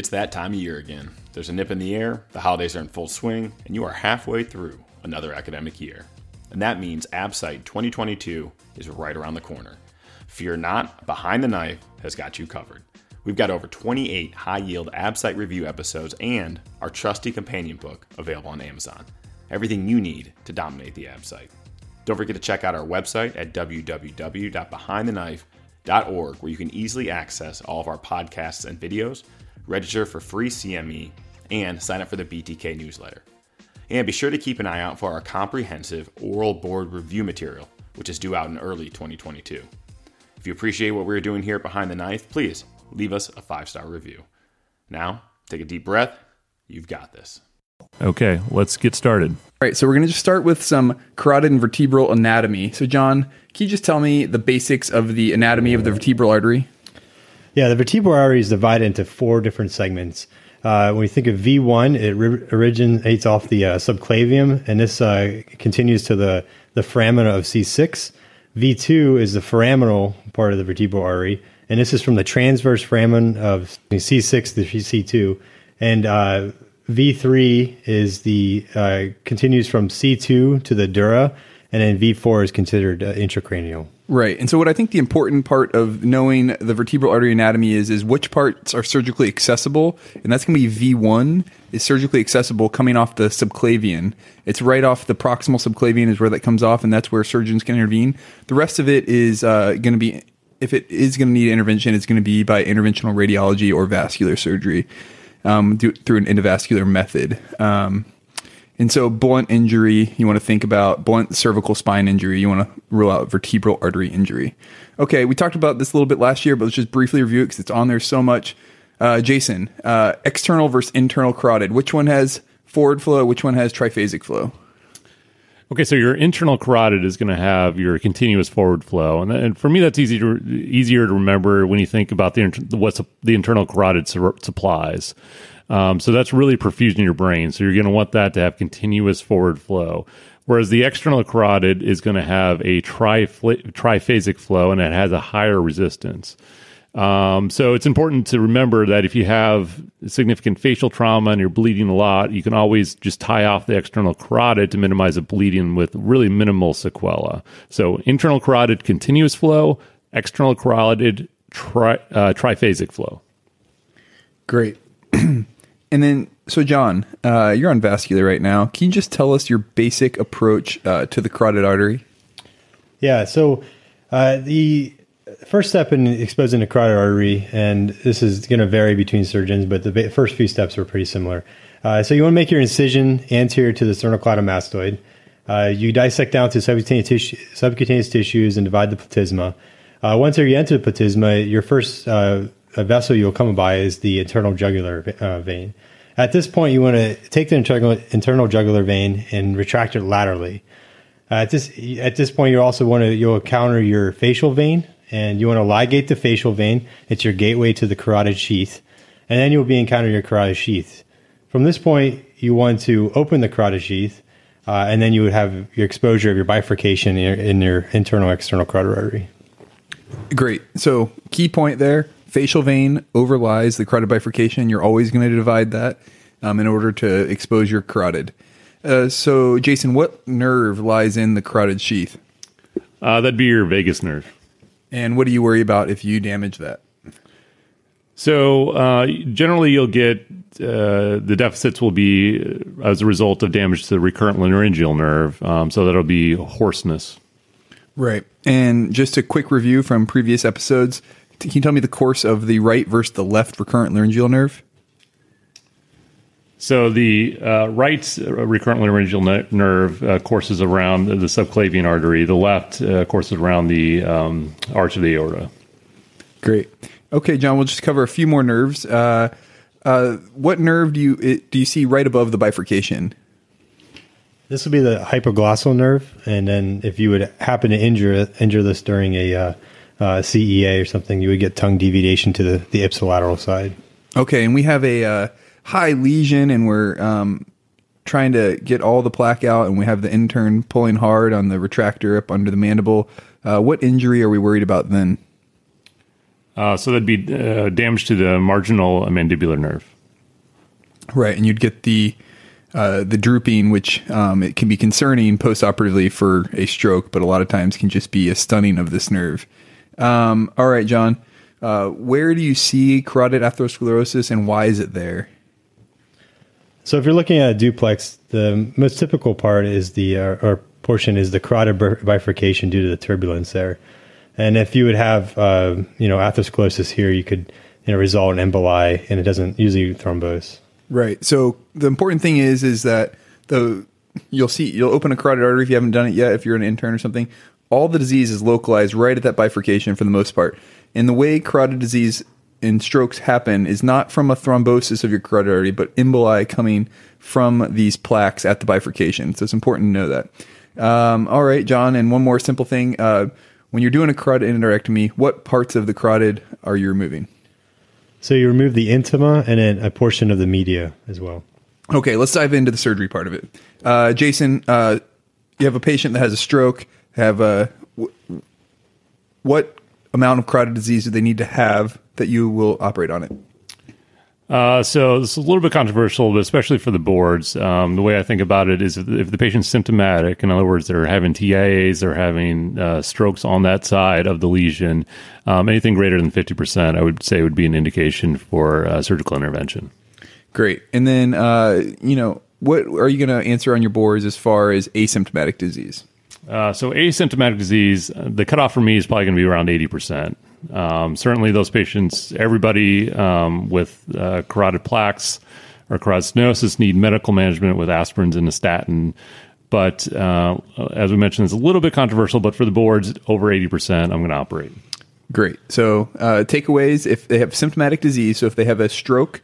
It's that time of year again. There's a nip in the air, the holidays are in full swing, and you are halfway through another academic year. And that means AbSite 2022 is right around the corner. Fear not, Behind the Knife has got you covered. We've got over 28 high yield AbSite review episodes and our trusty companion book available on Amazon. Everything you need to dominate the AbSite. Don't forget to check out our website at www.behindtheknife.org, where you can easily access all of our podcasts and videos, register for free CME, and sign up for the BTK newsletter. And be sure to keep an eye out for our comprehensive oral board review material, which is due out in early 2022. If you appreciate what we're doing here at Behind the Knife, please leave us a five star review. Now, take a deep breath. You've got this. Okay, let's get started. All right, so we're going to just start with some carotid and vertebral anatomy. So, John, can you just tell me the basics of the anatomy of the vertebral artery? Yeah, the vertebral artery is divided into four different segments. Uh, when you think of V1, it ri- originates off the uh, subclavian, and this uh, continues to the, the foramina of C6. V2 is the foraminal part of the vertebral artery, and this is from the transverse foramen of C6 to C2. And uh, V3 is the uh, continues from C2 to the dura, and then V4 is considered uh, intracranial. Right. And so what I think the important part of knowing the vertebral artery anatomy is is which parts are surgically accessible, and that's going to be V1 is surgically accessible coming off the subclavian. It's right off the proximal subclavian is where that comes off, and that's where surgeons can intervene. The rest of it is uh, going to be if it is going to need intervention, it's going to be by interventional radiology or vascular surgery um, through an endovascular method. Um, and so, blunt injury, you want to think about blunt cervical spine injury. You want to rule out vertebral artery injury. Okay, we talked about this a little bit last year, but let's just briefly review it because it's on there so much. Uh, Jason, uh, external versus internal carotid. Which one has forward flow? Which one has triphasic flow? Okay, so your internal carotid is going to have your continuous forward flow, and, and for me, that's easy to, easier to remember when you think about the what's the internal carotid su- supplies. Um, so that's really perfusion in your brain. So you're going to want that to have continuous forward flow. Whereas the external carotid is going to have a triphasic flow and it has a higher resistance. Um, so it's important to remember that if you have significant facial trauma and you're bleeding a lot, you can always just tie off the external carotid to minimize the bleeding with really minimal sequela. So internal carotid continuous flow, external carotid tri- uh, triphasic flow. Great. And then, so John, uh, you're on vascular right now. Can you just tell us your basic approach uh, to the carotid artery? Yeah. So uh, the first step in exposing the carotid artery, and this is going to vary between surgeons, but the first few steps are pretty similar. Uh, so you want to make your incision anterior to the sternocleidomastoid. Uh, you dissect down to subcutaneous, tissue, subcutaneous tissues and divide the platysma. Uh, once you enter the platysma, your first a vessel you'll come by is the internal jugular uh, vein. At this point, you want to take the internal, internal jugular vein and retract it laterally. Uh, at this at this point, you also want to you'll encounter your facial vein, and you want to ligate the facial vein. It's your gateway to the carotid sheath, and then you'll be encountering your carotid sheath. From this point, you want to open the carotid sheath, uh, and then you would have your exposure of your bifurcation in your, in your internal external carotid artery. Great. So key point there facial vein overlies the carotid bifurcation. You're always going to divide that um, in order to expose your carotid. Uh, so, Jason, what nerve lies in the carotid sheath? Uh, that'd be your vagus nerve. And what do you worry about if you damage that? So, uh, generally, you'll get uh, the deficits will be uh, as a result of damage to the recurrent laryngeal nerve. Um, so, that'll be hoarseness. Right. And just a quick review from previous episodes can you tell me the course of the right versus the left recurrent laryngeal nerve? So the uh, right recurrent laryngeal ne- nerve uh, courses around the subclavian artery. The left uh, courses around the um, arch of the aorta. Great. Okay, John. We'll just cover a few more nerves. Uh, uh, what nerve do you it, do you see right above the bifurcation? This would be the hypoglossal nerve, and then if you would happen to injure injure this during a uh, CEA or something, you would get tongue deviation to the, the ipsilateral side. Okay, and we have a uh, high lesion, and we're um, trying to get all the plaque out, and we have the intern pulling hard on the retractor up under the mandible. Uh, what injury are we worried about then? Uh, so that'd be uh, damage to the marginal mandibular nerve. Right, and you'd get the uh, the drooping, which um, it can be concerning postoperatively for a stroke, but a lot of times can just be a stunning of this nerve. Um, all right, John, uh, where do you see carotid atherosclerosis, and why is it there? So, if you're looking at a duplex, the most typical part is the uh, or portion is the carotid bifurcation due to the turbulence there. And if you would have, uh, you know, atherosclerosis here, you could, you know, result in emboli, and it doesn't usually thrombose. Right. So the important thing is, is that the you'll see you'll open a carotid artery if you haven't done it yet. If you're an intern or something, all the disease is localized right at that bifurcation for the most part. And the way carotid disease and strokes happen is not from a thrombosis of your carotid artery, but emboli coming from these plaques at the bifurcation. So it's important to know that. Um, all right, John, and one more simple thing. Uh, when you're doing a carotid endarterectomy, what parts of the carotid are you removing? So you remove the intima and then a portion of the media as well. Okay, let's dive into the surgery part of it. Uh, Jason, uh, you have a patient that has a stroke. Have a w- what amount of carotid disease do they need to have that you will operate on it? Uh, so it's a little bit controversial, but especially for the boards. Um, the way I think about it is if, if, the patient's symptomatic, in other words, they're having TIAs, they're having uh, strokes on that side of the lesion, um, anything greater than 50%, I would say would be an indication for uh, surgical intervention. Great. And then, uh, you know, what are you going to answer on your boards as far as asymptomatic disease? Uh, so asymptomatic disease, uh, the cutoff for me is probably going to be around 80%. Um, certainly, those patients, everybody um, with uh, carotid plaques or carotid stenosis need medical management with aspirins and a statin. But uh, as we mentioned, it's a little bit controversial, but for the boards, over 80%, I'm going to operate. Great. So, uh, takeaways if they have symptomatic disease, so if they have a stroke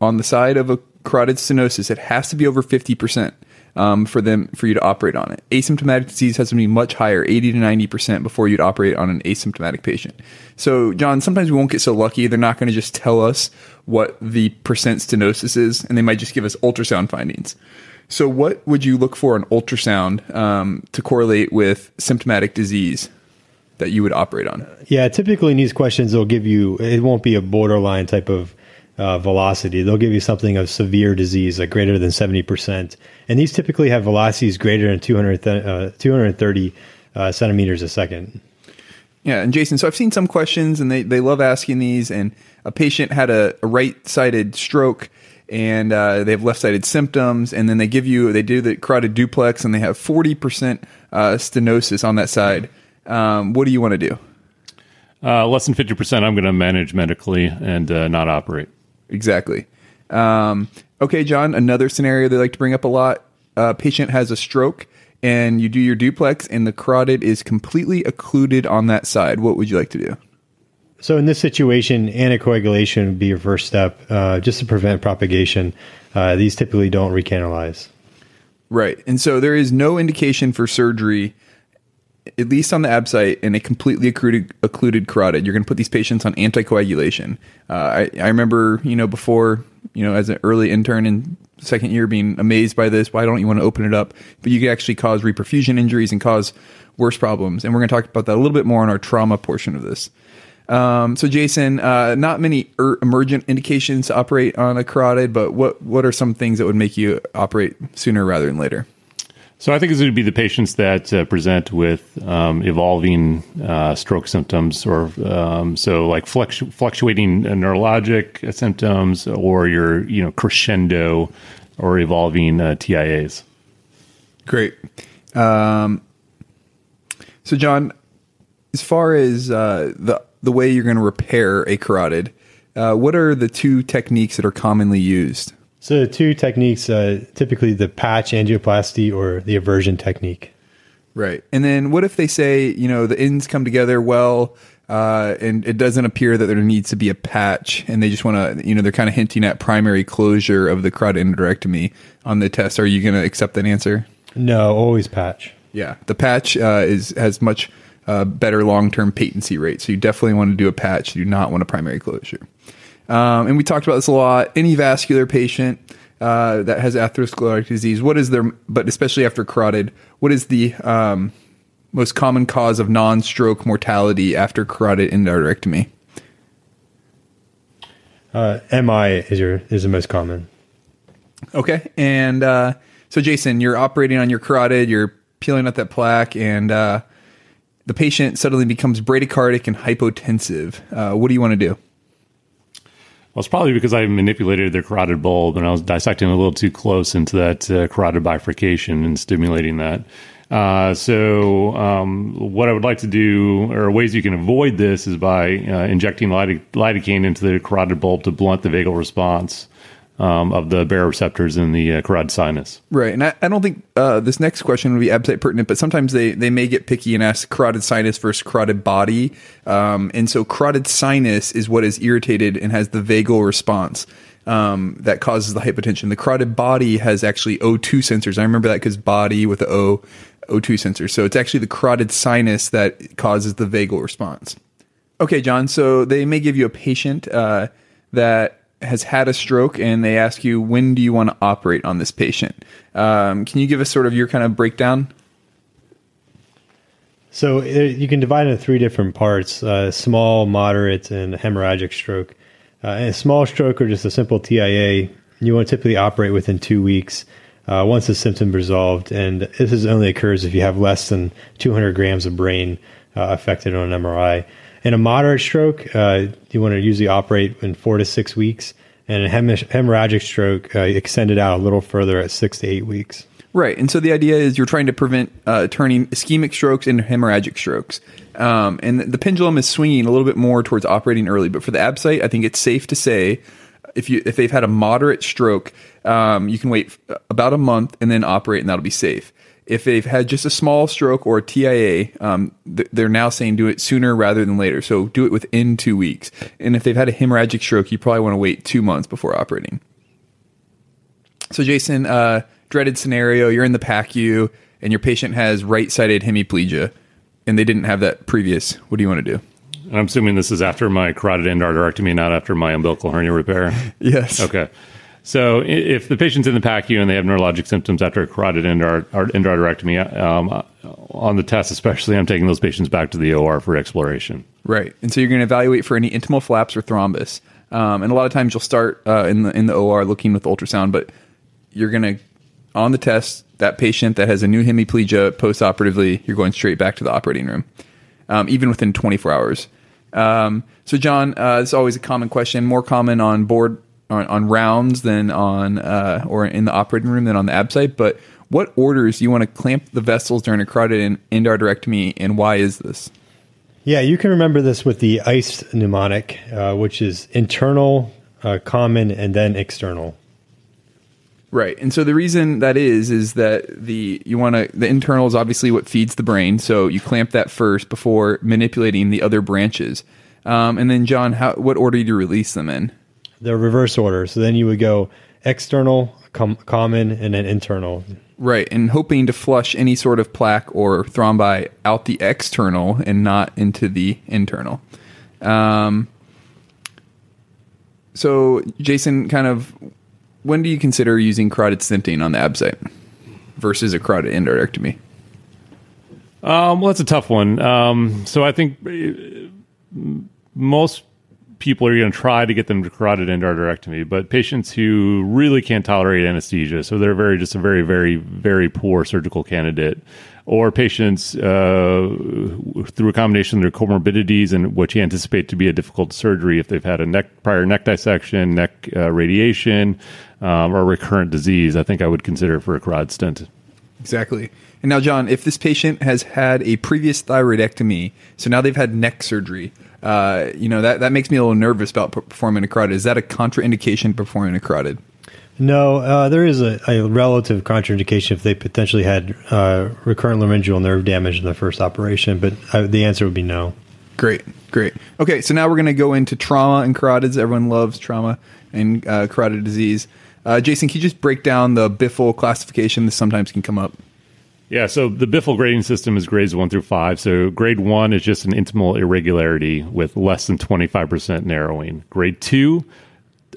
on the side of a carotid stenosis, it has to be over 50% um, for them for you to operate on it. Asymptomatic disease has to be much higher, 80 to 90 percent, before you'd operate on an asymptomatic patient. So, John, sometimes we won't get so lucky. They're not going to just tell us what the percent stenosis is, and they might just give us ultrasound findings. So, what would you look for an ultrasound um, to correlate with symptomatic disease that you would operate on? Yeah, typically in these questions, they'll give you. It won't be a borderline type of uh, velocity. They'll give you something of severe disease, like greater than 70%. And these typically have velocities greater than 200 th- uh, 230 uh, centimeters a second. Yeah, and Jason, so I've seen some questions and they, they love asking these. And a patient had a, a right sided stroke and uh, they have left sided symptoms. And then they give you, they do the carotid duplex and they have 40% uh, stenosis on that side. Um, what do you want to do? Uh, less than 50%, I'm going to manage medically and uh, not operate. Exactly. Um, okay, John, another scenario they like to bring up a lot. A patient has a stroke and you do your duplex and the carotid is completely occluded on that side. What would you like to do? So in this situation, anticoagulation would be your first step, uh, just to prevent propagation. Uh, these typically don't recanalize. Right, and so there is no indication for surgery, at least on the ABSITE, in a completely occluded, occluded carotid. You're going to put these patients on anticoagulation. Uh, I, I remember, you know, before, you know, as an early intern in second year, being amazed by this. Why don't you want to open it up? But you could actually cause reperfusion injuries and cause worse problems. And we're going to talk about that a little bit more in our trauma portion of this. Um, so, Jason, uh, not many er- emergent indications to operate on a carotid, but what what are some things that would make you operate sooner rather than later? So I think it would be the patients that uh, present with um, evolving uh, stroke symptoms, or um, so like fluctu- fluctuating neurologic symptoms, or your you know crescendo or evolving uh, TIAs. Great. Um, so, John, as far as uh, the the way you're going to repair a carotid, uh, what are the two techniques that are commonly used? So the two techniques, uh, typically the patch angioplasty or the eversion technique. Right. And then what if they say, you know, the ends come together well, uh, and it doesn't appear that there needs to be a patch, and they just want to, you know, they're kind of hinting at primary closure of the carotid endarterectomy on the test. Are you going to accept that answer? No, always patch. Yeah, the patch uh, is has much uh, better long term patency rate, so you definitely want to do a patch. You do not want a primary closure. Um, and we talked about this a lot. Any vascular patient uh, that has atherosclerotic disease, what is their, but especially after carotid, what is the um, most common cause of non stroke mortality after carotid endarterectomy? Uh, MI is your is the most common. Okay. And uh, so, Jason, you're operating on your carotid, you're peeling out that plaque, and uh, the patient suddenly becomes bradycardic and hypotensive. Uh, what do you want to do? Well, it's probably because I manipulated their carotid bulb and I was dissecting a little too close into that uh, carotid bifurcation and stimulating that. Uh, so, um, what I would like to do, or ways you can avoid this, is by uh, injecting lidocaine into the carotid bulb to blunt the vagal response um, of the baroreceptors in the uh, carotid sinus. Right, and I, I don't think uh, this next question would be absolutely pertinent, but sometimes they they may get picky and ask carotid sinus versus carotid body, um, and so carotid sinus is what is irritated and has the vagal response. Um, that causes the hypotension. The carotid body has actually O2 sensors. I remember that because body with the O, O2 sensor. So it's actually the carotid sinus that causes the vagal response. Okay, John. So they may give you a patient uh, that has had a stroke and they ask you when do you want to operate on this patient? Um, can you give us sort of your kind of breakdown? So you can divide into three different parts uh, small moderate and hemorrhagic stroke. Uh, a small stroke or just a simple tia you want to typically operate within two weeks uh, once the symptom resolved. And this is only occurs if you have less than 200 grams of brain uh, affected on an mri in a moderate stroke, uh, you want to usually operate in four to six weeks, and a hemorrhagic stroke uh, extended out a little further at six to eight weeks. Right, and so the idea is you're trying to prevent uh, turning ischemic strokes into hemorrhagic strokes, um, and the pendulum is swinging a little bit more towards operating early. But for the ABSITE, I think it's safe to say if you if they've had a moderate stroke, um, you can wait about a month and then operate, and that'll be safe if they've had just a small stroke or a TIA, um, th- they're now saying do it sooner rather than later. So do it within two weeks. And if they've had a hemorrhagic stroke, you probably want to wait two months before operating. So, Jason, uh, dreaded scenario you're in the PACU and your patient has right sided hemiplegia and they didn't have that previous. What do you want to do? I'm assuming this is after my carotid endarterectomy, not after my umbilical hernia repair. yes. Okay. So if the patient's in the PACU and they have neurologic symptoms after a carotid endarterectomy, um, on the test especially, I'm taking those patients back to the OR for exploration. Right, and so you're going to evaluate for any intimal flaps or thrombus. Um, and a lot of times you'll start uh, in the in the OR looking with ultrasound, but you're going to on the test that patient that has a new hemiplegia postoperatively, you're going straight back to the operating room, um, even within 24 hours. Um, so, John, uh, this is always a common question, more common on board on, on rounds than on uh, or in the operating room than on the ABSITE. But what orders do you want to clamp the vessels during a carotid endarterectomy, and why is this? Yeah, you can remember this with the ICE mnemonic, uh, which is internal, uh, common, and then external. Right, and so the reason that is is that the you want to the internal is obviously what feeds the brain, so you clamp that first before manipulating the other branches. Um, and then, John, how what order do you release them in? The reverse order. So then you would go external, com- common, and then internal. Right, and hoping to flush any sort of plaque or thrombi out the external and not into the internal. Um, so, Jason, kind of, when do you consider using carotid stenting on the ABSITE versus a carotid endarterectomy? Um, well, that's a tough one. Um, so I think uh, most people are going to try to get them to carotid endarterectomy, but patients who really can't tolerate anesthesia, so they're very just a very very very poor surgical candidate, or patients uh, through a combination of their comorbidities and what you anticipate to be a difficult surgery if they've had a neck prior neck dissection, neck uh, radiation, um, or recurrent disease, I think I would consider for a carotid stent. Exactly. And now, John, if this patient has had a previous thyroidectomy, so now they've had neck surgery, uh, you know that that makes me a little nervous about performing a carotid. Is that a contraindication performing a carotid? No, uh, there is a, a, relative contraindication if they potentially had uh, recurrent laryngeal nerve damage in the first operation, but uh, the answer would be no. Great, great. Okay, so now we're going to go into trauma and carotids. Everyone loves trauma and uh, carotid disease. Uh, Jason, can you just break down the Biffl classification? This sometimes can come up. Yeah, so the Biffl grading system is grades one through five. So grade one is just an intimal irregularity with less than 25% narrowing. Grade two,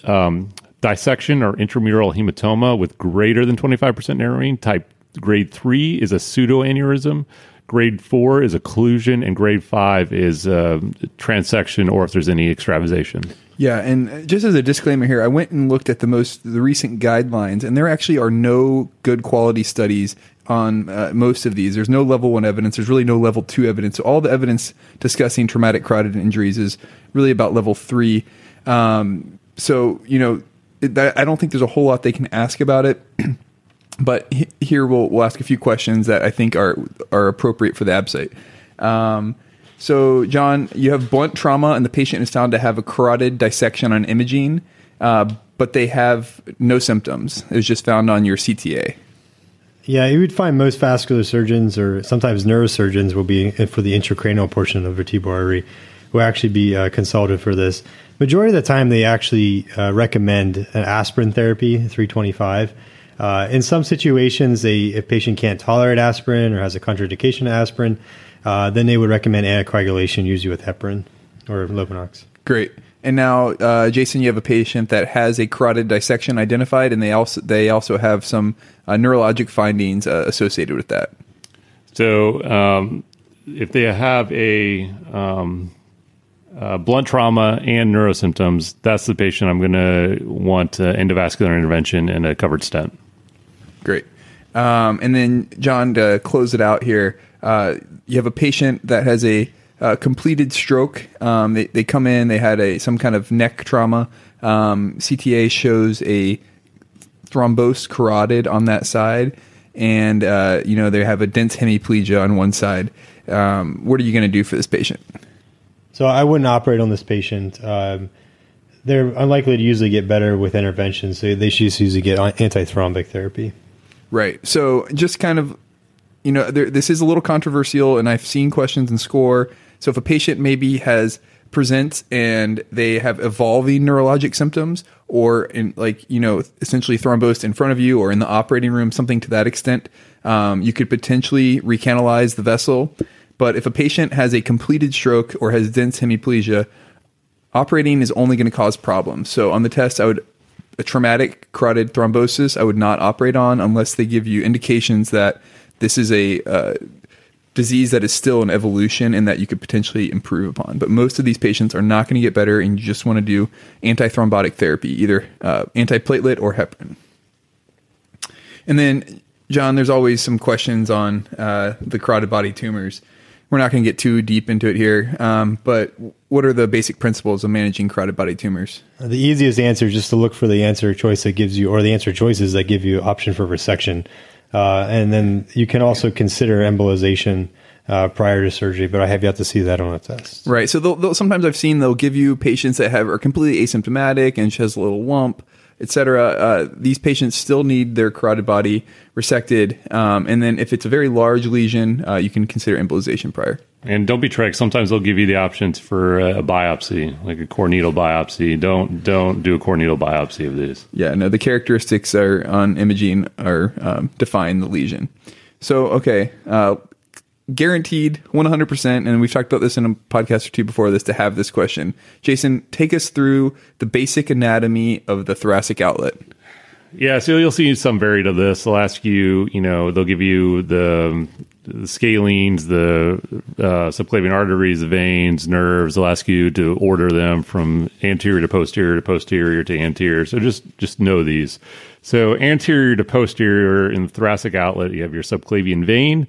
um, dissection or intramural hematoma with greater than 25% narrowing. Type grade three is a pseudoaneurysm. Grade four is occlusion, and grade five is uh, transection, or if there's any extravasation. Yeah, and just as a disclaimer here, I went and looked at the most the recent guidelines, and there actually are no good quality studies on uh, most of these. There's no level one evidence. There's really no level two evidence. So all the evidence discussing traumatic carotid injuries is really about level three. Um, so you know, it, I don't think there's a whole lot they can ask about it. but here we'll, we'll ask a few questions that I think are are appropriate for the ABSITE. Um, so, John, you have blunt trauma, and the patient is found to have a carotid dissection on imaging, uh, but they have no symptoms. It was just found on your CTA. Yeah, you would find most vascular surgeons or sometimes neurosurgeons will be for the intracranial portion of vertebral artery will actually be uh, consulted for this. Majority of the time, they actually uh, recommend an aspirin therapy, 325. Uh, in some situations, they, if patient can't tolerate aspirin or has a contraindication to aspirin, uh, then they would recommend anticoagulation, usually with heparin or Lovenox. Great. And now, uh, Jason, you have a patient that has a carotid dissection identified, and they also they also have some uh, neurologic findings uh, associated with that. So, um, if they have a um, uh, blunt trauma and neurosymptoms, that's the patient I'm going to want uh, endovascular intervention and a covered stent. Great. Um, and then, John, to close it out here, uh, you have a patient that has a uh, completed stroke. Um, they, they come in, they had a some kind of neck trauma. Um, CTA shows a thrombosed carotid on that side, and uh, you know they have a dense hemiplegia on one side. Um, what are you going to do for this patient? So I wouldn't operate on this patient. Um, they're unlikely to usually get better with interventions. So they should usually get antithrombic therapy. Right. So just kind of, you know, there, this is a little controversial, and I've seen questions in SCORE. So if a patient maybe has presents and they have evolving neurologic symptoms, or in like you know essentially thrombosed in front of you or in the operating room, something to that extent, um, you could potentially recanalize the vessel. But if a patient has a completed stroke or has dense hemiplegia, operating is only going to cause problems. So on the test, I would a traumatic carotid thrombosis I would not operate on unless they give you indications that this is a uh, disease that is still in evolution and that you could potentially improve upon. But most of these patients are not going to get better, and you just want to do antithrombotic therapy, either uh, antiplatelet or heparin. And then, John, there's always some questions on uh, the carotid body tumors we're not going to get too deep into it here, um, but what are the basic principles of managing carotid body tumors? The easiest answer is just to look for the answer choice that gives you, or the answer choices that give you option for resection. Uh, and then you can also consider embolization uh, prior to surgery, but I have yet to see that on a test. Right. So they'll, they'll, sometimes I've seen they'll give you patients that have are completely asymptomatic and she has a little lump etc. Uh, these patients still need their carotid body resected, um, and then if it's a very large lesion, uh, you can consider embolization prior. And don't be tricked. Sometimes they'll give you the options for a biopsy, like a core needle biopsy. Don't don't do a core needle biopsy of these. Yeah, no. The characteristics are on imaging are um, define the lesion. So okay, uh, guaranteed 100% and we've talked about this in a podcast or two before this to have this question. Jason take us through the basic anatomy of the thoracic outlet. Yeah so you'll see some varied of this. They'll ask you you know they'll give you the, the scalenes the uh, subclavian arteries the veins nerves. They'll ask you to order them from anterior to posterior to posterior to anterior. So just just know these. So anterior to posterior in the thoracic outlet you have your subclavian vein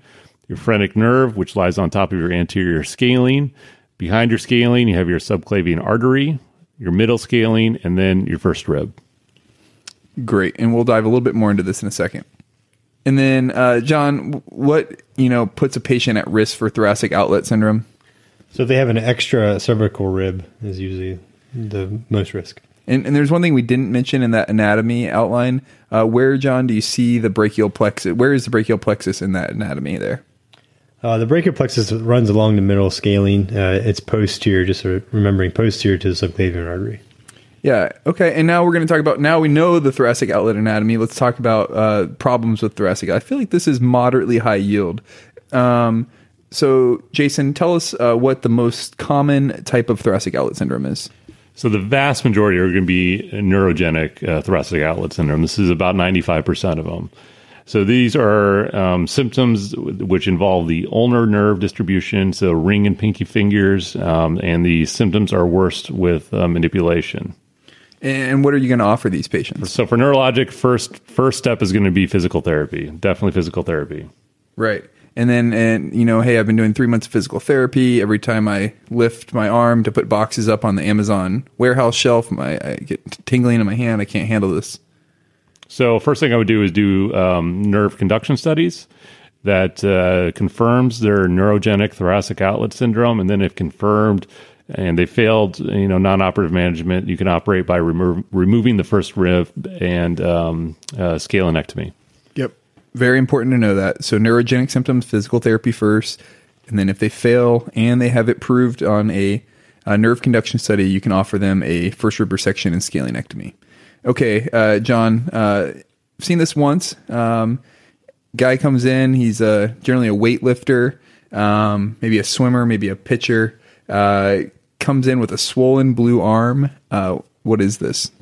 your phrenic nerve, which lies on top of your anterior scalene. Behind your scalene, you have your subclavian artery, your middle scalene, and then your first rib. Great, and we'll dive a little bit more into this in a second. And then, uh, John, what you know puts a patient at risk for thoracic outlet syndrome? So, if they have an extra cervical rib, is usually the most risk. And, and there's one thing we didn't mention in that anatomy outline. Uh, where, John, do you see the brachial plexus? Where is the brachial plexus in that anatomy there? Uh, the brachial plexus runs along the middle scalene. Uh, it's posterior, just sort of remembering posterior to the subclavian artery. Yeah. Okay. And now we're going to talk about. Now we know the thoracic outlet anatomy. Let's talk about uh, problems with thoracic. I feel like this is moderately high yield. Um, so, Jason, tell us uh, what the most common type of thoracic outlet syndrome is. So the vast majority are going to be neurogenic uh, thoracic outlet syndrome. This is about 95% of them. So these are um, symptoms which involve the ulnar nerve distribution, so ring and pinky fingers, um, and the symptoms are worst with uh, manipulation. And what are you going to offer these patients? So for neurologic, first first step is going to be physical therapy. Definitely physical therapy. Right. And then, and you know, hey, I've been doing three months of physical therapy. Every time I lift my arm to put boxes up on the Amazon warehouse shelf, my I get tingling in my hand. I can't handle this. So first thing I would do is do um, nerve conduction studies that uh, confirms their neurogenic thoracic outlet syndrome, and then if confirmed and they failed, you know, non-operative management, you can operate by remo- removing the first rib and um, uh, scalenectomy. Yep. Very important to know that. So neurogenic symptoms, physical therapy first, and then if they fail and they have it proved on a, a nerve conduction study, you can offer them a first rib resection and scalenectomy. Okay, uh, John, uh, I've seen this once. Um, guy comes in, he's uh, generally a weightlifter, um, maybe a swimmer, maybe a pitcher. Uh, comes in with a swollen blue arm. Uh, what is this?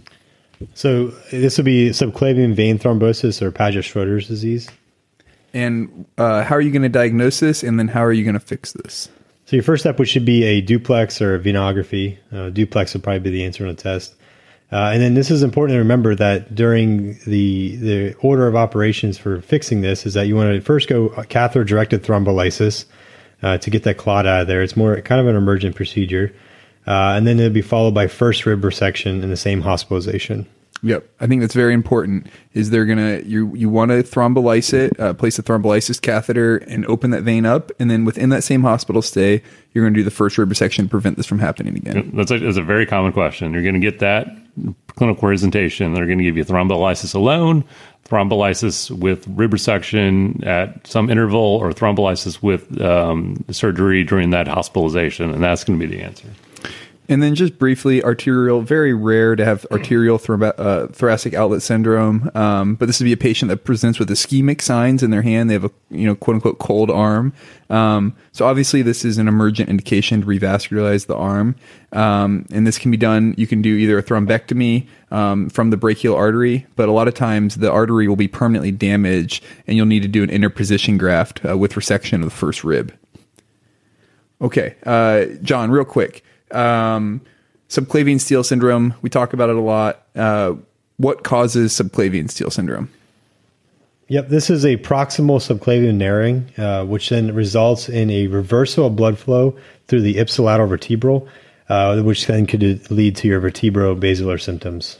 So this would be subclavian vein thrombosis or Paget-Schroetter's disease. And uh, how are you going to diagnose this? And then how are you going to fix this? So your first step would should be a duplex or a venography. Uh, duplex would probably be the answer on the test. Uh, and then this is important to remember that during the the order of operations for fixing this is that you want to first go catheter directed thrombolysis uh, to get that clot out of there. It's more kind of an emergent procedure. Uh, and then it'll be followed by first rib resection in the same hospitalization. Yep, I think that's very important. Is they're gonna you you want to thrombolyse it, uh, place a thrombolysis catheter, and open that vein up, and then within that same hospital stay, you're going to do the first resection prevent this from happening again. That's a, that's a very common question. You're going to get that clinical presentation. They're going to give you thrombolysis alone, thrombolysis with rib resection at some interval, or thrombolysis with um, surgery during that hospitalization, and that's going to be the answer. And then just briefly, arterial, very rare to have arterial uh, thoracic outlet syndrome. Um, but this would be a patient that presents with ischemic signs in their hand. They have a, you know, quote unquote cold arm. Um, so obviously this is an emergent indication to revascularize the arm. Um, and this can be done, you can do either a thrombectomy, um, from the brachial artery, but a lot of times the artery will be permanently damaged and you'll need to do an interposition graft uh, with resection of the first rib. Okay. Uh, John, real quick um, subclavian steal syndrome, we talk about it a lot. Uh, what causes subclavian steal syndrome? Yep, this is a proximal subclavian narrowing, uh, which then results in a reversal of blood flow through the ipsilateral vertebral, uh, which then could lead to your vertebro-basilar symptoms.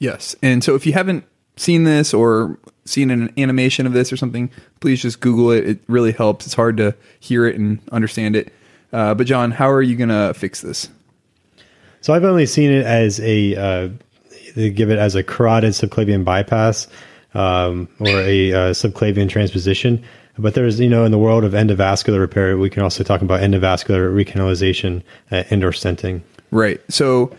Yes, and so if you haven't seen this or seen an animation of this or something, please just Google it. It really helps. It's hard to hear it and understand it. Uh, but John, how are you going to fix this? So I've only seen it as a uh, they give it as a carotid subclavian bypass um, or a uh, subclavian transposition. But there's, you know, in the world of endovascular repair, we can also talk about endovascular recanalization uh, and or stenting. Right. So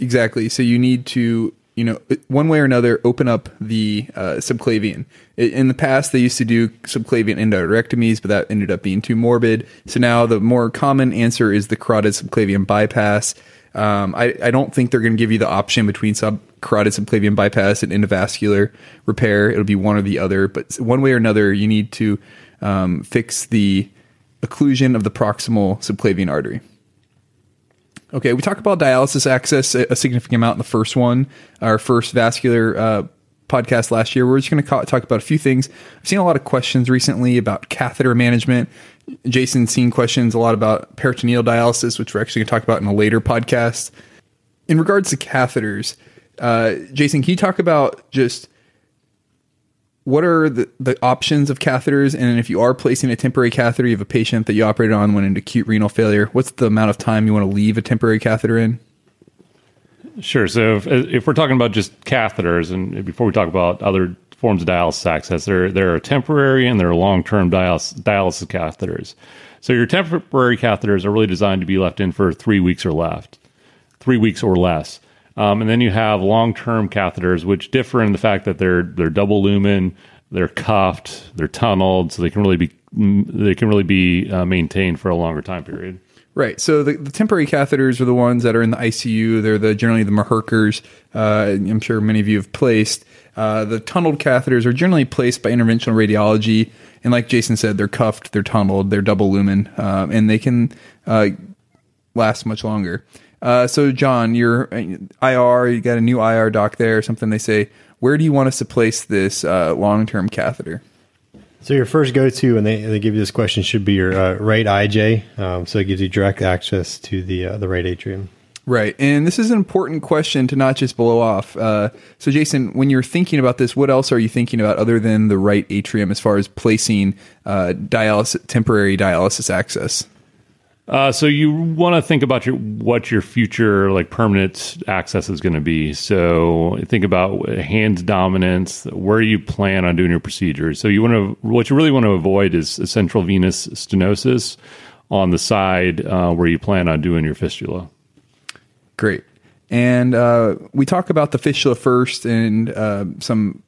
exactly. So you need to you know, one way or another, open up the uh, subclavian. In the past, they used to do subclavian endarterectomies, but that ended up being too morbid. So now the more common answer is the carotid subclavian bypass. Um, I, I, don't think they're going to give you the option between sub carotid subclavian bypass and endovascular repair. It'll be one or the other, but one way or another, you need to um, fix the occlusion of the proximal subclavian artery. Okay, we talked about dialysis access a significant amount in the first one, our first vascular uh, podcast last year. We're just going to talk about a few things. I've seen a lot of questions recently about catheter management. Jason's seen questions a lot about peritoneal dialysis, which we're actually going to talk about in a later podcast. In regards to catheters, uh, Jason, can you talk about just what are the, the options of catheters? And if you are placing a temporary catheter, you have a patient that you operated on went into acute renal failure. What's the amount of time you want to leave a temporary catheter in? Sure. So if, if we're talking about just catheters, and before we talk about other forms of dialysis access, there there are temporary and there are long term dialysis, dialysis catheters. So your temporary catheters are really designed to be left in for three weeks or left, three weeks or less. Um, and then you have long term catheters, which differ in the fact that they're they're double lumen, they're cuffed, they're tunneled, so they can really be they can really be uh, maintained for a longer time period. Right. So the, the temporary catheters are the ones that are in the ICU. They're the generally the Mahurkars. Uh, I'm sure many of you have placed. Uh, the tunneled catheters are generally placed by interventional radiology, and like Jason said, they're cuffed, they're tunneled, they're double lumen, uh, and they can uh, last much longer. Uh, so, John, your uh, IR, you got a new IR doc there, something they say. Where do you want us to place this long term catheter? So your first go-to and they, they give you this question should be your uh, right IJ. Um, so it gives you direct access to the uh, the right atrium. Right, and this is an important question to not just blow off. Uh, so, Jason, when you're thinking about this, what else are you thinking about other than the right atrium as far as placing uh, dialysis, temporary dialysis access? Uh, so you want to think about your what your future like permanent access is going to be. So think about hand dominance, where you plan on doing your procedures. So you want to what you really want to avoid is central venous stenosis on the side uh, where you plan on doing your fistula. Great. And uh, we talk about the fistula first and uh, some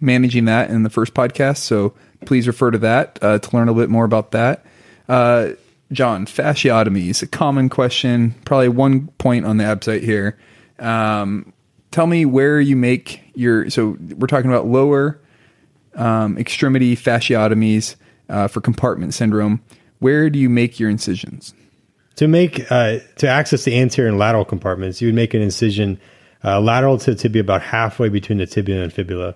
managing that in the first podcast. So please refer to that uh, to learn a bit more about that. Uh, John, fasciotomies, a common question, probably one point on the ABSITE here. Um, tell me where you make your, so we're talking about lower um, extremity fasciotomies uh, for compartment syndrome. Where do you make your incisions? To make, uh, to access the anterior and lateral compartments, you would make an incision uh, lateral to the tibia about halfway between the tibia and fibula.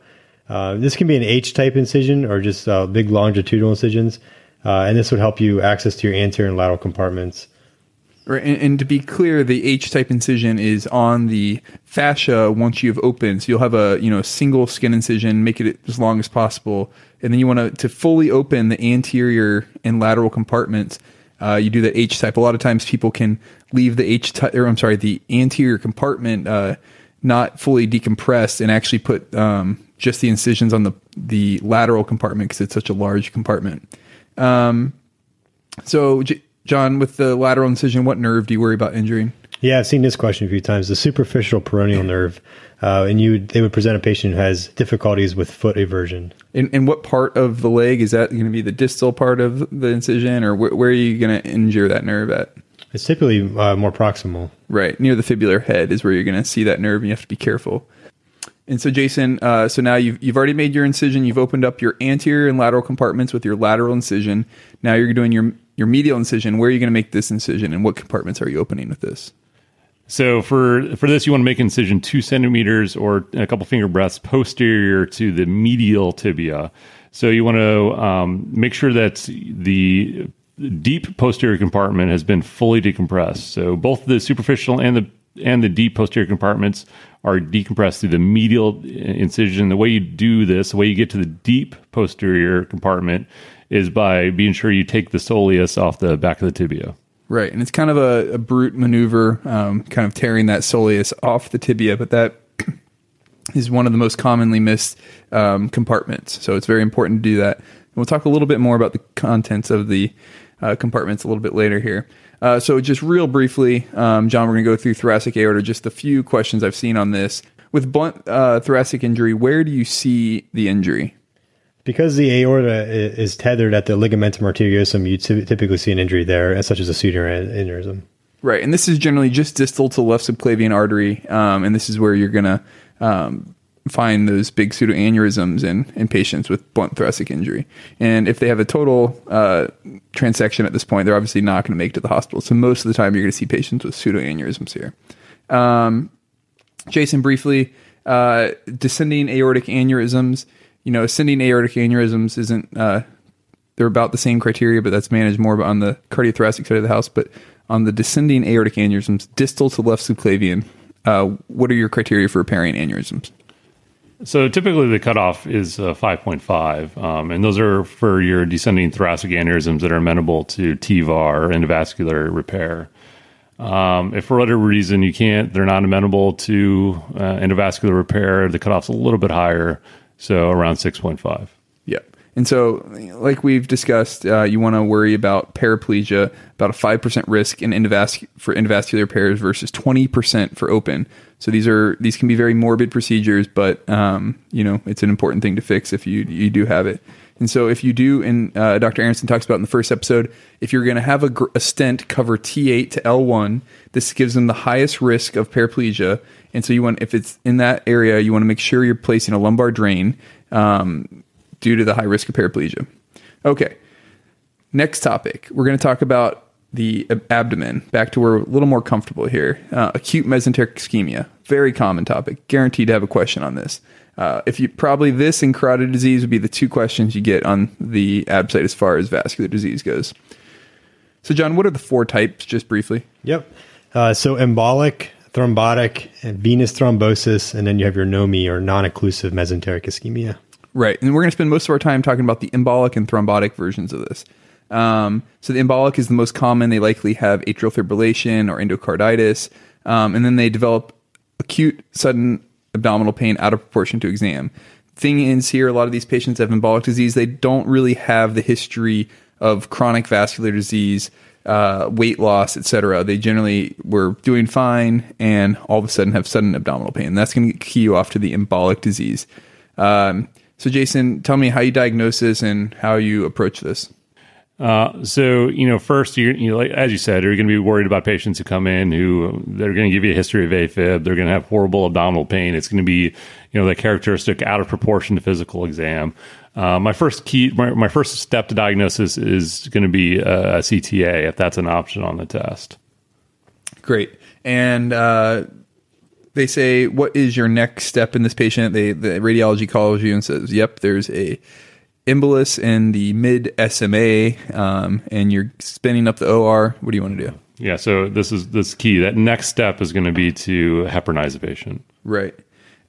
Uh, this can be an H type incision or just uh, big longitudinal incisions. Uh, and this would help you access to your anterior and lateral compartments. Right, and, and, to be clear, the H-type incision is on the fascia once you've opened. So you'll have a you know a single skin incision, make it as long as possible, and then you want to to fully open the anterior and lateral compartments. Uh, you do the H-type. A lot of times, people can leave the H-type, or I'm sorry, the anterior compartment uh, not fully decompressed, and actually put um, just the incisions on the the lateral compartment because it's such a large compartment. Um, so, J- John, with the lateral incision, what nerve do you worry about injuring? Yeah, I've seen this question a few times. The superficial peroneal nerve, uh, and you they would present a patient who has difficulties with foot eversion. And, and what part of the leg is that going to be? The distal part of the incision, or wh- where are you going to injure that nerve at? It's typically uh, more proximal. Right near the fibular head is where you're going to see that nerve, and you have to be careful. And so, Jason, uh, so now you've you've already made your incision. You've opened up your anterior and lateral compartments with your lateral incision. Now you're doing your your medial incision. Where are you going to make this incision, and what compartments are you opening with this? So for for this, you want to make incision two centimeters or a couple finger breadths posterior to the medial tibia. So you want to um, make sure that the deep posterior compartment has been fully decompressed. So both the superficial and the and the deep posterior compartments are decompressed through the medial incision. The way you do this, the way you get to the deep posterior compartment, is by being sure you take the soleus off the back of the tibia. Right, and it's kind of a, a brute maneuver, um, kind of tearing that soleus off the tibia, but that is one of the most commonly missed um, compartments. So it's very important to do that. And we'll talk a little bit more about the contents of the uh, compartments a little bit later here. Uh, so, just real briefly, um, John, we're going to go through thoracic aorta. Just a few questions I've seen on this. With blunt uh, thoracic injury, where do you see the injury? Because the aorta is tethered at the ligamentum arteriosum, you typically see an injury there, such as a pseudoaneurysm. Right, and this is generally just distal to left subclavian artery, um, and this is where you're going to um, find those big pseudoaneurysms in, in patients with blunt thoracic injury. And if they have a total uh, transection at this point, they're obviously not going to make it to the hospital. So most of the time, you're going to see patients with pseudoaneurysms here. Um, Jason, briefly, uh, descending aortic aneurysms. You know, ascending aortic aneurysms isn't. Uh, they're about the same criteria, but that's managed more on the cardiothoracic side of the house. But on the descending aortic aneurysms, distal to left subclavian, uh, what are your criteria for repairing aneurysms? So typically the cutoff is uh, 5.5, um, and those are for your descending thoracic aneurysms that are amenable to TEVAR endovascular repair. Um, if for whatever reason you can't, they're not amenable to uh, endovascular repair, the cutoff's a little bit higher, so around 6.5. And so, like we've discussed, uh, you want to worry about paraplegia, about a five percent risk in endovasc- for endovascular repairs versus twenty percent for open. So these are these can be very morbid procedures, but um, you know it's an important thing to fix if you you do have it. And so, if you do, and uh, Dr. Aronson talks about in the first episode, if you're going to have a, gr- a stent cover T8 to L1, this gives them the highest risk of paraplegia. And so, you want if it's in that area, you want to make sure you're placing a lumbar drain. Um, due to the high risk of paraplegia. Okay. Next topic. We're going to talk about the abdomen. Back to where we're a little more comfortable here. Uh, acute mesenteric ischemia. Very common topic. Guaranteed to have a question on this. Uh, if you probably this and carotid disease would be the two questions you get on the ABSITE as far as vascular disease goes. So, John, what are the four types, just briefly? Yep. Uh, so embolic, thrombotic, and venous thrombosis, and then you have your NOMI or non-occlusive mesenteric ischemia. Right. And we're going to spend most of our time talking about the embolic and thrombotic versions of this. Um, so the embolic is the most common. They likely have atrial fibrillation or endocarditis. Um, and then they develop acute sudden abdominal pain out of proportion to exam. Thing is here, a lot of these patients have embolic disease. They don't really have the history of chronic vascular disease, uh, weight loss, etc. They generally were doing fine and all of a sudden have sudden abdominal pain. That's going to key you off to the embolic disease. Um, so, Jason, tell me how you diagnose this and how you approach this. Uh, so you know, first you you know, like, as you said, are you're going to be worried about patients who come in who they're going to give you a history of AFib. They're going to have horrible abdominal pain. It's going to be you know the characteristic out of proportion to physical exam. Uh, my first key, my, my, first step to diagnosis is going to be a, a, CTA if that's an option on the test. Great, and uh, they say, "What is your next step in this patient?" They the radiology calls you and says, "Yep, there's a." embolus in the mid SMA, um, and you're spinning up the OR. What do you want to do? Yeah, so this is this key. That next step is going to be to heparinize the patient. Right.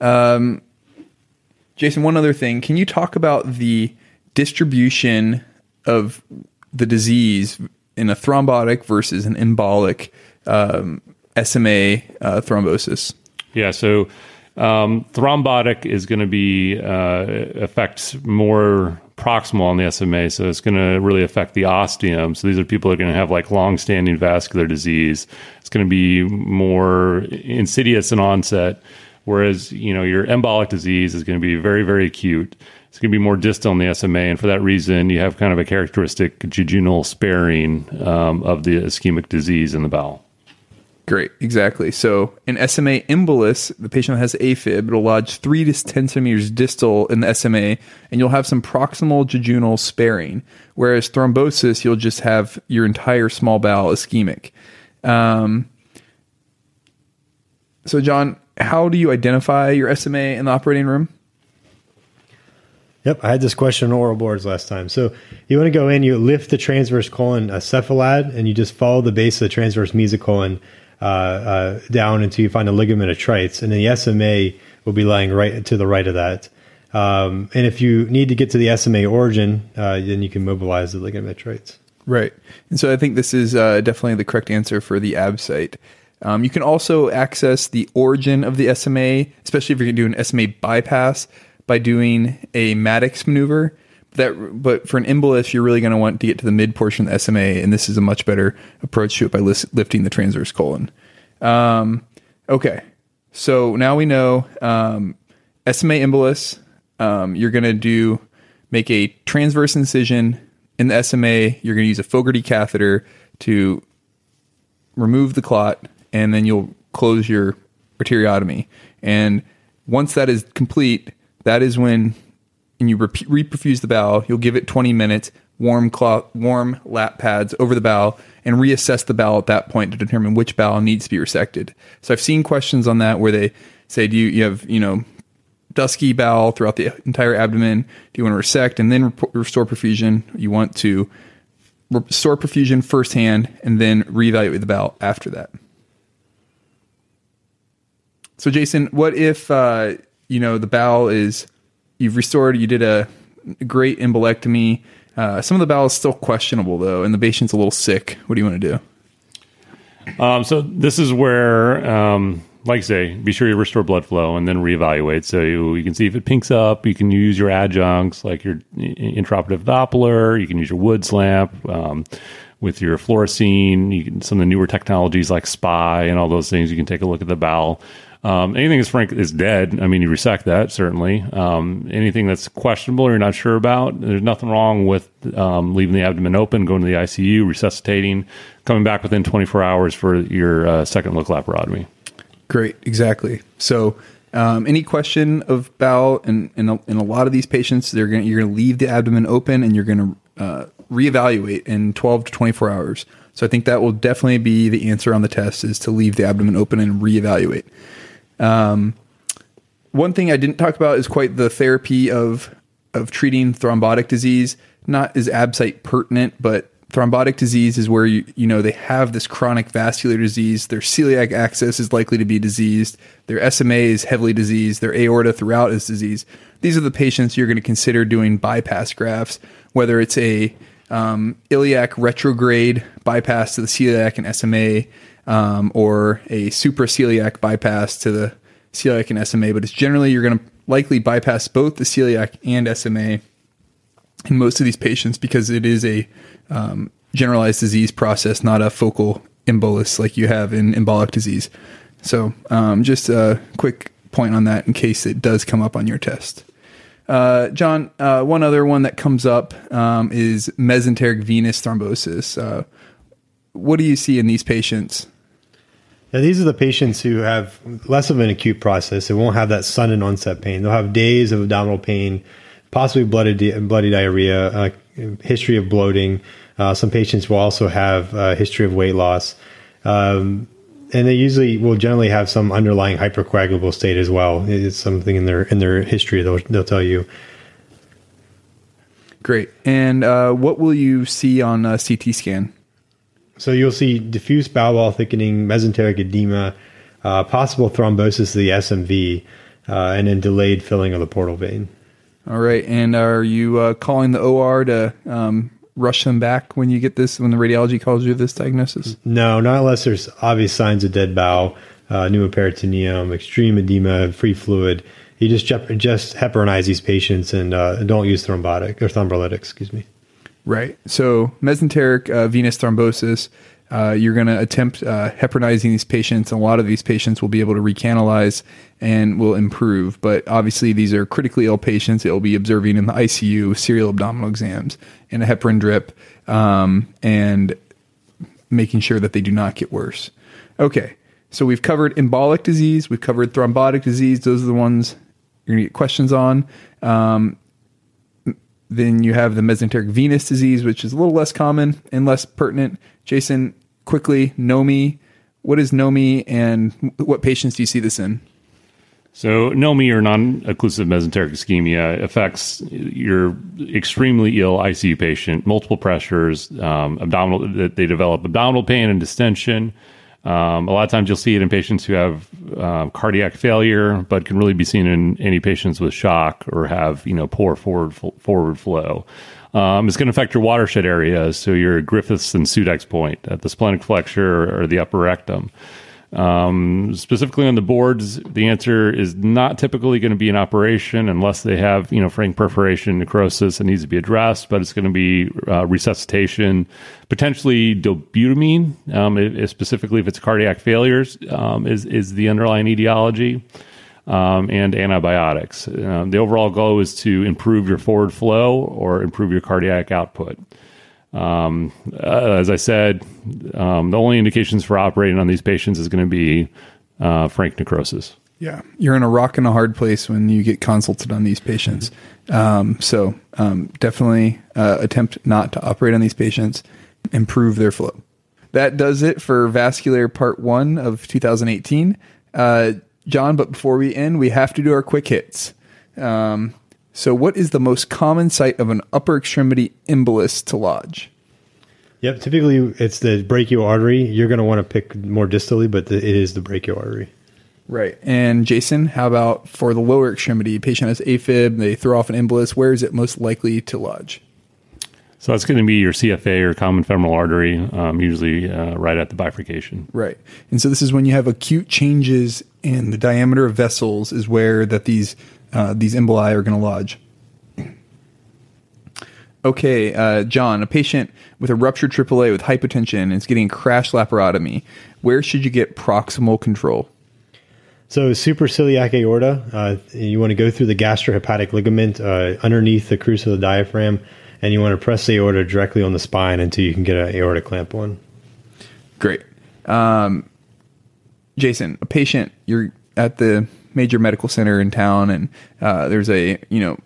Um, Jason, one other thing. Can you talk about the distribution of the disease in a thrombotic versus an embolic um, SMA uh, thrombosis? Yeah, so um, thrombotic is going to be uh, affect more proximal on the SMA, so it's going to really affect the ostium. So these are people that are going to have like long-standing vascular disease. It's going to be more insidious in onset, whereas you know your embolic disease is going to be very very acute. It's going to be more distal in the SMA, and for that reason, you have kind of a characteristic jejunal sparing um, of the ischemic disease in the bowel. Great, exactly. So, an SMA embolus, the patient has AFib, it'll lodge three to 10 centimeters distal in the SMA, and you'll have some proximal jejunal sparing. Whereas thrombosis, you'll just have your entire small bowel ischemic. Um, so, John, how do you identify your SMA in the operating room? Yep, I had this question on oral boards last time. So you want to go in, you lift the transverse colon a cephalad, and you just follow the base of the transverse mesocolon uh, uh, down until you find a ligament Treitz, and then the SMA will be lying right to the right of that. Um, and if you need to get to the SMA origin, uh, then you can mobilize the ligament Treitz. Right. And so I think this is uh, definitely the correct answer for the ABSITE. Um, you can also access the origin of the SMA, especially if you're going to do an SMA bypass, by doing a Mattox maneuver. That, but for an embolus, you're really going to want to get to the mid portion of the SMA, and this is a much better approach to it by lifting the transverse colon. Um, okay, so now we know um, SMA embolus. Um, you're going to do make a transverse incision in the SMA. You're going to use a Fogarty catheter to remove the clot, and then you'll close your arteriotomy. And once that is complete, that is when and you reperfuse the bowel. You'll give it 20 minutes, warm cloth, warm lap pads over the bowel, and reassess the bowel at that point to determine which bowel needs to be resected. So I've seen questions on that where they say, "Do you, you have you know dusky bowel throughout the entire abdomen? Do you want to resect and then re- restore perfusion? You want to restore perfusion firsthand and then reevaluate the bowel after that." So Jason, what if uh, you know the bowel is you've restored, you did a great embolectomy. Uh, some of the bowel is still questionable though, and the patient's a little sick. What do you want to do? Um, so this is where, um, like I say, be sure you restore blood flow and then reevaluate. So you, you can see if it pinks up. You can use your adjuncts like your intraoperative Doppler. You can use your Wood's lamp. Um, with your fluorescein, you can, some of the newer technologies like SPY and all those things. You can take a look at the bowel. Um, anything that's frank is dead. I mean, you resect that certainly. Um, anything that's questionable or you're not sure about, there's nothing wrong with um, leaving the abdomen open, going to the ICU, resuscitating, coming back within 24 hours for your uh, second look laparotomy. Great, exactly. So, um, any question of bowel, and in, in, in, a lot of these patients, they're going you're going to leave the abdomen open, and you're going to uh, reevaluate in 12 to 24 hours. So, I think that will definitely be the answer on the test: is to leave the abdomen open and reevaluate. Um, one thing I didn't talk about is quite the therapy of of treating thrombotic disease. Not as ABSITE pertinent, but thrombotic disease is where you you know they have this chronic vascular disease. Their celiac axis is likely to be diseased. Their SMA is heavily diseased. Their aorta throughout is diseased. These are the patients you're going to consider doing bypass grafts, whether it's a um, iliac retrograde bypass to the celiac and SMA, um, or a supraceliac bypass to the celiac and SMA. But it's generally you're going to likely bypass both the celiac and SMA in most of these patients because it is a um, generalized disease process, not a focal embolus like you have in embolic disease. So, um, just a quick point on that in case it does come up on your test. Uh, John, uh, one other one that comes up um, is mesenteric venous thrombosis. Uh, what do you see in these patients? Yeah, these are the patients who have less of an acute process. They won't have that sudden onset pain. They'll have days of abdominal pain, possibly bloody, bloody diarrhea, uh, history of bloating. Uh, some patients will also have a history of weight loss. Um, and they usually will generally have some underlying hypercoagulable state as well. It's something in their in their history they'll, they'll tell you. Great. And uh, what will you see on a CT scan? So you'll see diffuse bowel wall thickening, mesenteric edema, uh, possible thrombosis of the SMV, uh, and then delayed filling of the portal vein. All right. And are you uh, calling the OR to um, rush them back when you get this, when the radiology calls you this diagnosis? No, not unless there's obvious signs of dead bowel, uh, pneumoperitoneum, extreme edema, free fluid. You just just heparinize these patients and uh, don't use thrombotic or thrombolytics, excuse me. Right. So mesenteric uh, venous thrombosis. Uh, you're going to attempt uh, heparinizing these patients, and a lot of these patients will be able to recanalize and will improve. But obviously, these are critically ill patients. It will be observing in the ICU, serial abdominal exams, and a heparin drip, um, and making sure that they do not get worse. Okay, so we've covered embolic disease, we've covered thrombotic disease. Those are the ones you're going to get questions on. Um, then you have the mesenteric venous disease, which is a little less common and less pertinent. Jason, quickly, NOMI. What is NOMI and what patients do you see this in? So, NOMI or non occlusive mesenteric ischemia affects your extremely ill ICU patient, multiple pressors, um, abdominal, they develop abdominal pain and distension. Um, a lot of times you'll see it in patients who have uh, cardiac failure, but can really be seen in any patients with shock or have you know poor forward forward flow. Um, it's going to affect your watershed areas, so your Griffiths and Sudeck's point at the splenic flexure or the upper rectum. Um, specifically on the boards, the answer is not typically going to be an operation unless they have, you know, frank perforation necrosis that needs to be addressed, but it's going to be uh, resuscitation, potentially dobutamine, um, if, specifically if it's cardiac failures, um, is, is the underlying etiology, um, and antibiotics. Uh, the overall goal is to improve your forward flow or improve your cardiac output. Um, uh, as I said, um, the only indications for operating on these patients is going to be uh, frank necrosis. Yeah, you're in a rock and a hard place when you get consulted on these patients. Um, so um, definitely uh, attempt not to operate on these patients, improve their flow. That does it for vascular part one of 2018. Uh, John, but before we end, we have to do our quick hits. Um, so, what is the most common site of an upper extremity embolus to lodge? Yep, typically it's the brachial artery. You're going to want to pick more distally, but the, it is the brachial artery. Right. And Jason, how about for the lower extremity? Patient has AFib, they throw off an embolus. Where is it most likely to lodge? So that's going to be your CFA or common femoral artery, um, usually uh, right at the bifurcation. Right. And so this is when you have acute changes in the diameter of vessels is where that these uh, these emboli are going to lodge. Okay, uh, John, a patient with a ruptured AAA with hypotension is getting crash laparotomy. Where should you get proximal control? So supraceliac aorta, uh, you want to go through the gastrohepatic ligament uh, underneath the cruciate of the diaphragm, and you want to press the aorta directly on the spine until you can get an aorta clamp on. Great. Um, Jason, a patient, you're at the major medical center in town, and uh, there's a you know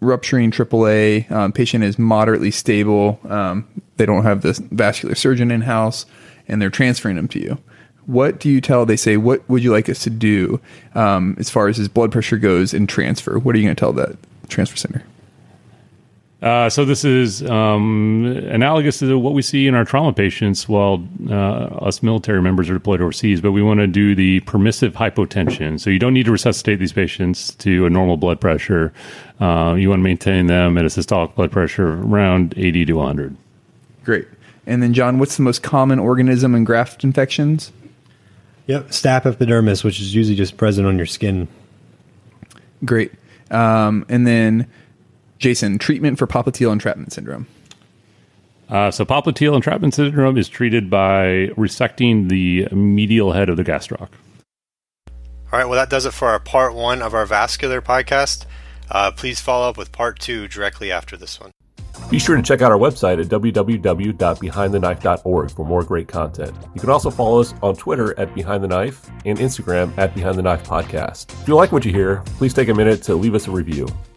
rupturing AAA. Um, patient is moderately stable. Um, they don't have the vascular surgeon in house, and they're transferring them to you. What do you tell? They say, what would you like us to do um, as far as his blood pressure goes in transfer? What are you going to tell that transfer center? Uh, so this is um, analogous to what we see in our trauma patients while uh, us military members are deployed overseas, but we want to do the permissive hypotension. So you don't need to resuscitate these patients to a normal blood pressure. Uh, you want to maintain them at a systolic blood pressure around 80 to 100. Great. And then, John, what's the most common organism in graft infections? Yep, staph epidermis, which is usually just present on your skin. Great. Um, and then, Jason, treatment for popliteal entrapment syndrome. Uh, so popliteal entrapment syndrome is treated by resecting the medial head of the gastroc. All right, well, that does it for our part one of our vascular podcast. Uh, please follow up with part two directly after this one. Be sure to check out our website at www.behindtheknife.org for more great content. You can also follow us on Twitter at Behind the Knife and Instagram at Behind the Knife Podcast. If you like what you hear, please take a minute to leave us a review.